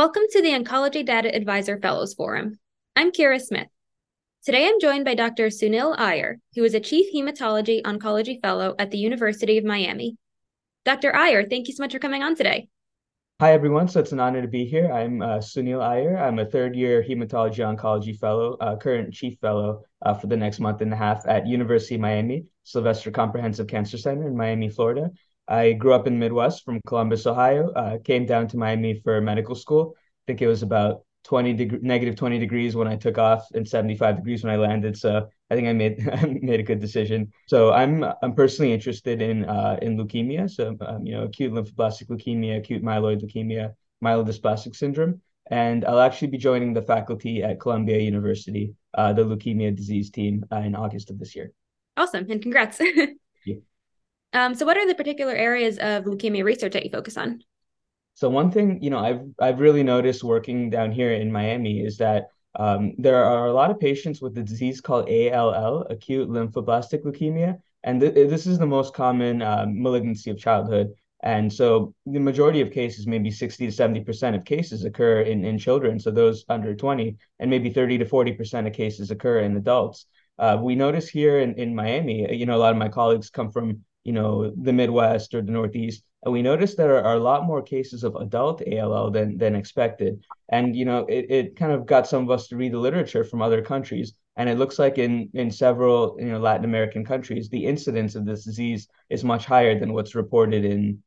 Welcome to the Oncology Data Advisor Fellows Forum. I'm Kira Smith. Today I'm joined by Dr. Sunil Iyer, who is a Chief Hematology Oncology Fellow at the University of Miami. Dr. Iyer, thank you so much for coming on today. Hi, everyone. So it's an honor to be here. I'm uh, Sunil Iyer. I'm a third year hematology oncology fellow, uh, current chief fellow uh, for the next month and a half at University of Miami, Sylvester Comprehensive Cancer Center in Miami, Florida. I grew up in the Midwest from Columbus, Ohio, uh, came down to Miami for medical school. I think it was about 20 deg- negative 20 degrees when I took off and 75 degrees when I landed. So I think I made made a good decision. So I'm I'm personally interested in uh, in leukemia. So um, you know, acute lymphoblastic leukemia, acute myeloid leukemia, myelodysplastic syndrome, and I'll actually be joining the faculty at Columbia University, uh, the leukemia disease team, uh, in August of this year. Awesome, and congrats. Um, so, what are the particular areas of leukemia research that you focus on? So one thing, you know, I've I've really noticed working down here in Miami is that um, there are a lot of patients with the disease called ALL, acute lymphoblastic leukemia, and th- this is the most common uh, malignancy of childhood. And so the majority of cases, maybe 60 to 70% of cases occur in, in children, so those under 20, and maybe 30 to 40% of cases occur in adults. Uh, we notice here in, in Miami, you know, a lot of my colleagues come from you know, the Midwest or the Northeast. And we noticed there are, a lot more cases of adult ALL than than expected. And you know, it, it kind of got some of us to read the literature from other countries. And it looks like in in several you know Latin American countries, the incidence of this disease is much higher than what's reported in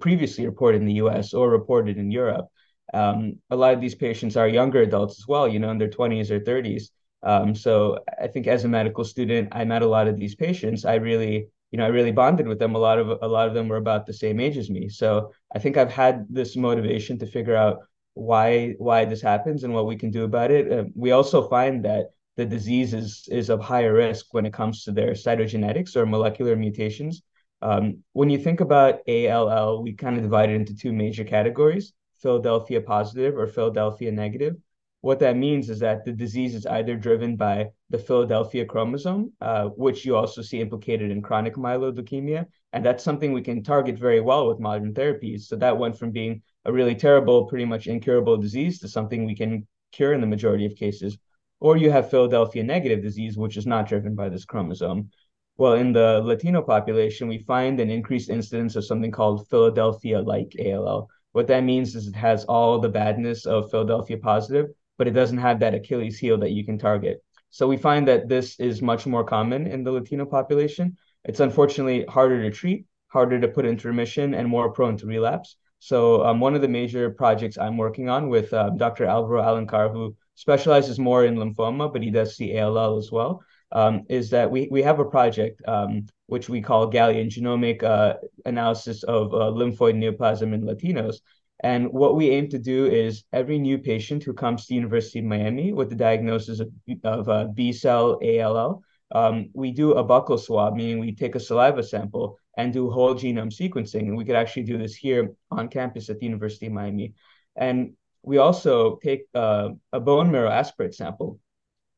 previously reported in the U.S. or reported in Europe. Um, a lot of these patients are younger adults as well, you know, in their 20s or 30s. Um, so I think as a medical student, I met a lot of these patients. I really you know, I really bonded with them. A lot of a lot of them were about the same age as me. So I think I've had this motivation to figure out why why this happens and what we can do about it. Uh, we also find that the disease is is of higher risk when it comes to their cytogenetics or molecular mutations. Um, when you think about ALL, we kind of divide it into two major categories: Philadelphia positive or Philadelphia negative. What that means is that the disease is either driven by the Philadelphia chromosome, uh, which you also see implicated in chronic myeloid leukemia. And that's something we can target very well with modern therapies. So that went from being a really terrible, pretty much incurable disease to something we can cure in the majority of cases. Or you have Philadelphia negative disease, which is not driven by this chromosome. Well, in the Latino population, we find an increased incidence of something called Philadelphia like ALL. What that means is it has all the badness of Philadelphia positive, but it doesn't have that Achilles heel that you can target. So we find that this is much more common in the Latino population. It's unfortunately harder to treat, harder to put into remission, and more prone to relapse. So um, one of the major projects I'm working on with uh, Dr. Alvaro Alencar, who specializes more in lymphoma, but he does see ALL as well, um, is that we, we have a project um, which we call Gallian genomic uh, analysis of uh, lymphoid neoplasm in Latinos. And what we aim to do is every new patient who comes to University of Miami with the diagnosis of, of uh, B cell ALL, um, we do a buccal swab, meaning we take a saliva sample and do whole genome sequencing. And we could actually do this here on campus at the University of Miami. And we also take uh, a bone marrow aspirate sample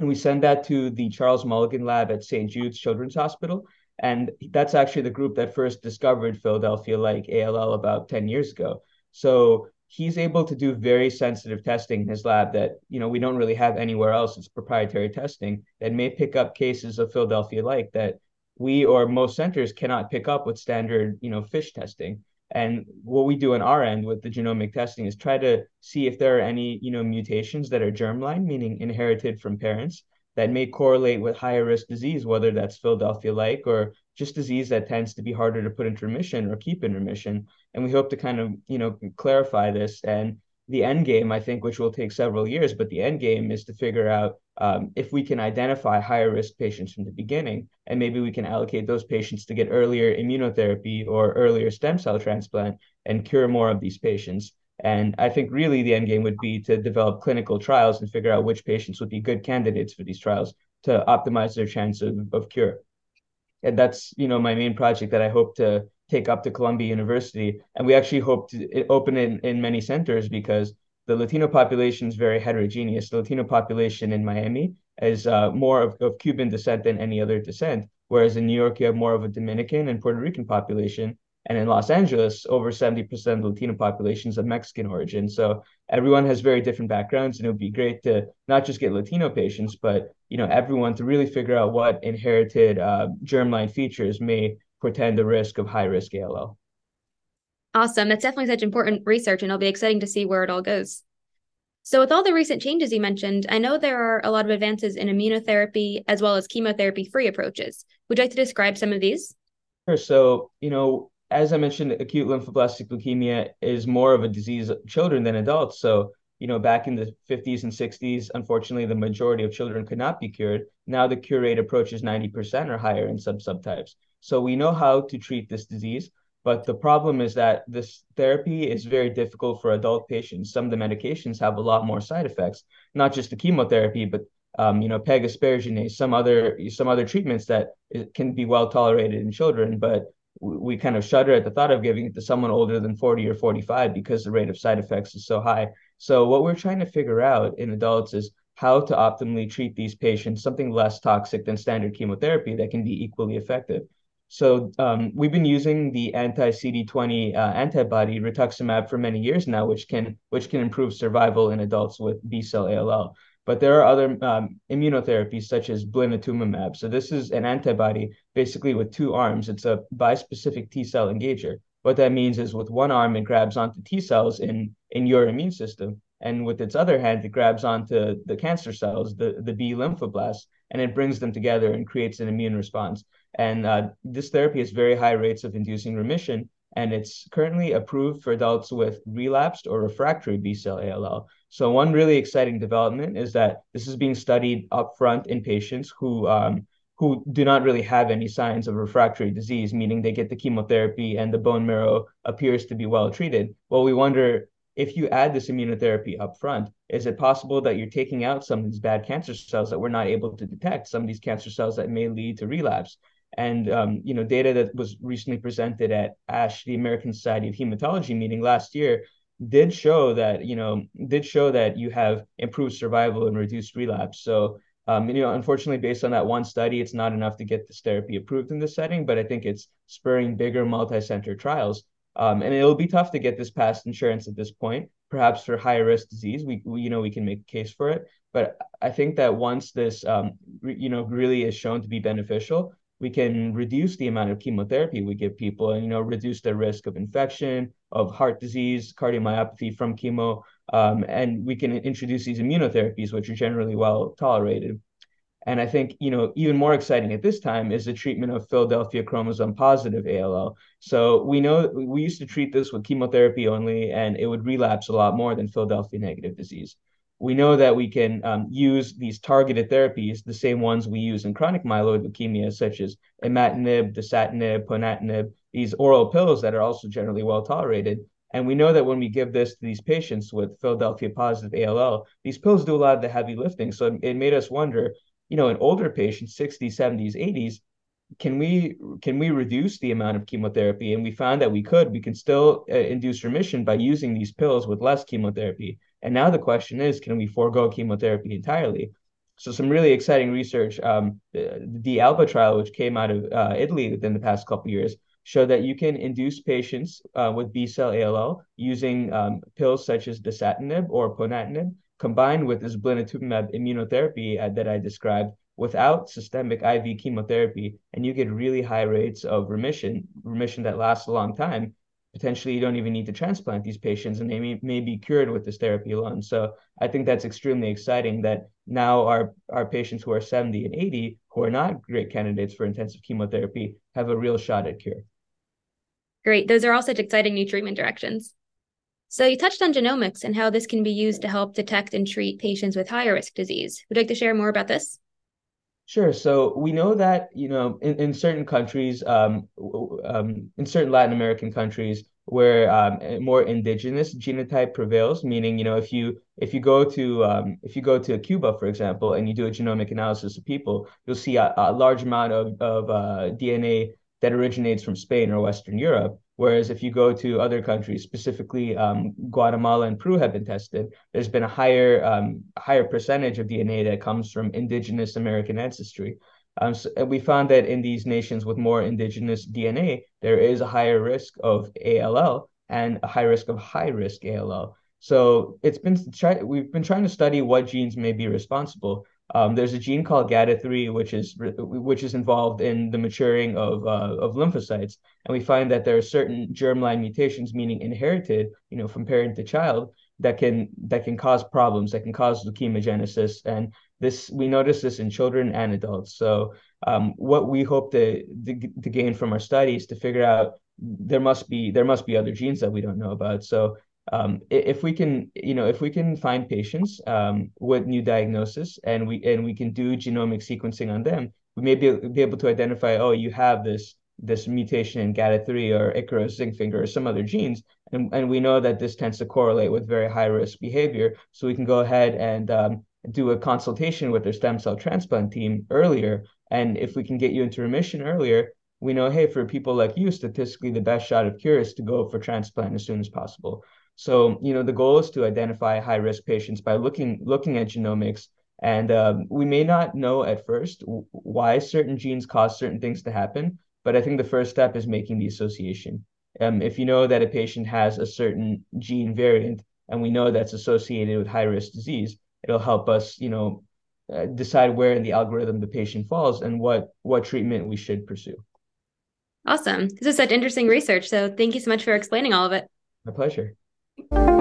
and we send that to the Charles Mullighan lab at St. Jude's Children's Hospital. And that's actually the group that first discovered Philadelphia like ALL about 10 years ago. So he's able to do very sensitive testing in his lab that you know we don't really have anywhere else. It's proprietary testing that may pick up cases of Philadelphia like that we or most centers cannot pick up with standard you know FISH testing. And what we do on our end with the genomic testing is try to see if there are any you know mutations that are germline, meaning inherited from parents, that may correlate with higher risk disease, whether that's Philadelphia like or just disease that tends to be harder to put into remission or keep in remission. And we hope to kind of, you know, clarify this. And the end game, I think, which will take several years, but the end game is to figure out um, if we can identify higher risk patients from the beginning, and maybe we can allocate those patients to get earlier immunotherapy or earlier stem cell transplant and cure more of these patients. And I think really the end game would be to develop clinical trials and figure out which patients would be good candidates for these trials to optimize their chance of, of cure. And that's, you know, my main project that I hope to take up to Columbia University. And we actually hope to open it in, in many centers because the Latino population is very heterogeneous. The Latino population in Miami is uh, more of, of Cuban descent than any other descent, whereas in New York, you have more of a Dominican and Puerto Rican population And in Los Angeles, over 70% of the Latino population is of Mexican origin. So everyone has very different backgrounds, and it would be great to not just get Latino patients, but you know everyone to really figure out what inherited uh, germline features may portend the risk of high risk ALL. Awesome. That's definitely such important research, and it'll be exciting to see where it all goes. So, with all the recent changes you mentioned, I know there are a lot of advances in immunotherapy as well as chemotherapy free approaches. Would you like to describe some of these? Sure. So, you know, as I mentioned, acute lymphoblastic leukemia is more of a disease of children than adults. So, you know, back in the 50s and 60s, unfortunately, the majority of children could not be cured. Now the cure rate approaches 90% or higher in some subtypes. So we know how to treat this disease. But the problem is that this therapy is very difficult for adult patients. Some of the medications have a lot more side effects, not just the chemotherapy, but um, you know, pegasparginase, some other some other treatments that can be well tolerated in children, but we kind of shudder at the thought of giving it to someone older than 40 or 45 because the rate of side effects is so high. So what we're trying to figure out in adults is how to optimally treat these patients, something less toxic than standard chemotherapy that can be equally effective. So um, we've been using the anti-CD20 uh, antibody rituximab for many years now, which can which can improve survival in adults with B-cell ALL. But there are other um, immunotherapies such as blinatumomab. So this is an antibody basically with two arms. It's a bispecific T-cell engager. What that means is with one arm it grabs onto T cells in in your immune system, and with its other hand it grabs onto the cancer cells, the the B lymphoblasts, and it brings them together and creates an immune response. And uh, this therapy has very high rates of inducing remission, and it's currently approved for adults with relapsed or refractory B cell ALL. So, one really exciting development is that this is being studied upfront in patients who um, who do not really have any signs of refractory disease, meaning they get the chemotherapy and the bone marrow appears to be well treated. Well, we wonder if you add this immunotherapy up front, is it possible that you're taking out some of these bad cancer cells that we're not able to detect, some of these cancer cells that may lead to relapse? And um, you know, data that was recently presented at ASH, the American Society of Hematology meeting last year, did show that you know did show that you have improved survival and reduced relapse. So um, you know, unfortunately, based on that one study, it's not enough to get this therapy approved in this setting, but I think it's spurring bigger multi-center trials. Um, and it'll be tough to get this past insurance at this point. Perhaps for high risk disease, we, we, you know we can make a case for it. But I think that once this um, re, you know really is shown to be beneficial, we can reduce the amount of chemotherapy we give people and you know reduce the risk of infection of heart disease cardiomyopathy from chemo um, and we can introduce these immunotherapies which are generally well tolerated. And i think you know even more exciting at this time is the treatment of philadelphia chromosome positive all so we know we used to treat this with chemotherapy only and it would relapse a lot more than philadelphia negative disease we know that we can um, use these targeted therapies, the same ones we use in chronic myeloid leukemia, such as imatinib, dasatinib, ponatinib, these oral pills that are also generally well tolerated. And we know that when we give this to these patients with Philadelphia positive ALL, these pills do a lot of the heavy lifting. So it made us wonder, you know, in older patients, 60s, 70s, 80s, can we can we reduce the amount of chemotherapy? And we found that we could. We can still uh, induce remission by using these pills with less chemotherapy. And now the question is, can we forego chemotherapy entirely? So some really exciting research. Um, the, the ALBA trial, which came out of uh, Italy within the past couple years, showed that you can induce patients uh, with B cell ALL using um, pills such as dasatinib or ponatinib combined with this blinatumab immunotherapy uh, that I described without systemic IV chemotherapy, and you get really high rates of remission, remission that lasts a long time potentially you don't even need to transplant these patients and they may, may be cured with this therapy alone. So I think that's extremely exciting that now our, our patients who are 70 and 80 who are not great candidates for intensive chemotherapy have a real shot at cure. Great. Those are all such exciting new treatment directions. So you touched on genomics and how this can be used to help detect and treat patients with higher risk disease. Would you like to share more about this? Sure. So we know that, you know, in, in certain countries, um, um, in certain Latin American countries where um, more indigenous genotype prevails, meaning, you know, if you if you go to um, if you go to Cuba, for example, and you do a genomic analysis of people, you'll see a, a large amount of, of uh, DNA that originates from Spain or Western Europe. Whereas if you go to other countries, specifically um, Guatemala and Peru have been tested, there's been a higher um, higher percentage of DNA that comes from indigenous American ancestry. Um, so we found that in these nations with more indigenous DNA, there is a higher risk of ALL and a high risk of high risk ALL. So it's been try we've been trying to study what genes may be responsible. Um, there's a gene called GATA3, which is which is involved in the maturing of uh, of lymphocytes, and we find that there are certain germline mutations, meaning inherited, you know, from parent to child, that can that can cause problems, that can cause leukemogenesis, and this we notice this in children and adults. So um, what we hope to, to to gain from our study is to figure out there must be there must be other genes that we don't know about. So um, if we can, you know, if we can find patients um, with new diagnosis and we and we can do genomic sequencing on them, we may be, be able to identify, oh, you have this this mutation in GATA3 or Ikaros zinc finger or some other genes, and and we know that this tends to correlate with very high risk behavior. So we can go ahead and um, do a consultation with their stem cell transplant team earlier, and if we can get you into remission earlier, we know, hey, for people like you, statistically the best shot of cure is to go for transplant as soon as possible. So, you know, the goal is to identify high risk patients by looking looking at genomics. And um, we may not know at first why certain genes cause certain things to happen, but I think the first step is making the association. Um, if you know that a patient has a certain gene variant and we know that's associated with high risk disease, it'll help us, you know, uh, decide where in the algorithm the patient falls and what what treatment we should pursue. Awesome. This is such interesting research. So thank you so much for explaining all of it. My pleasure. Thank you.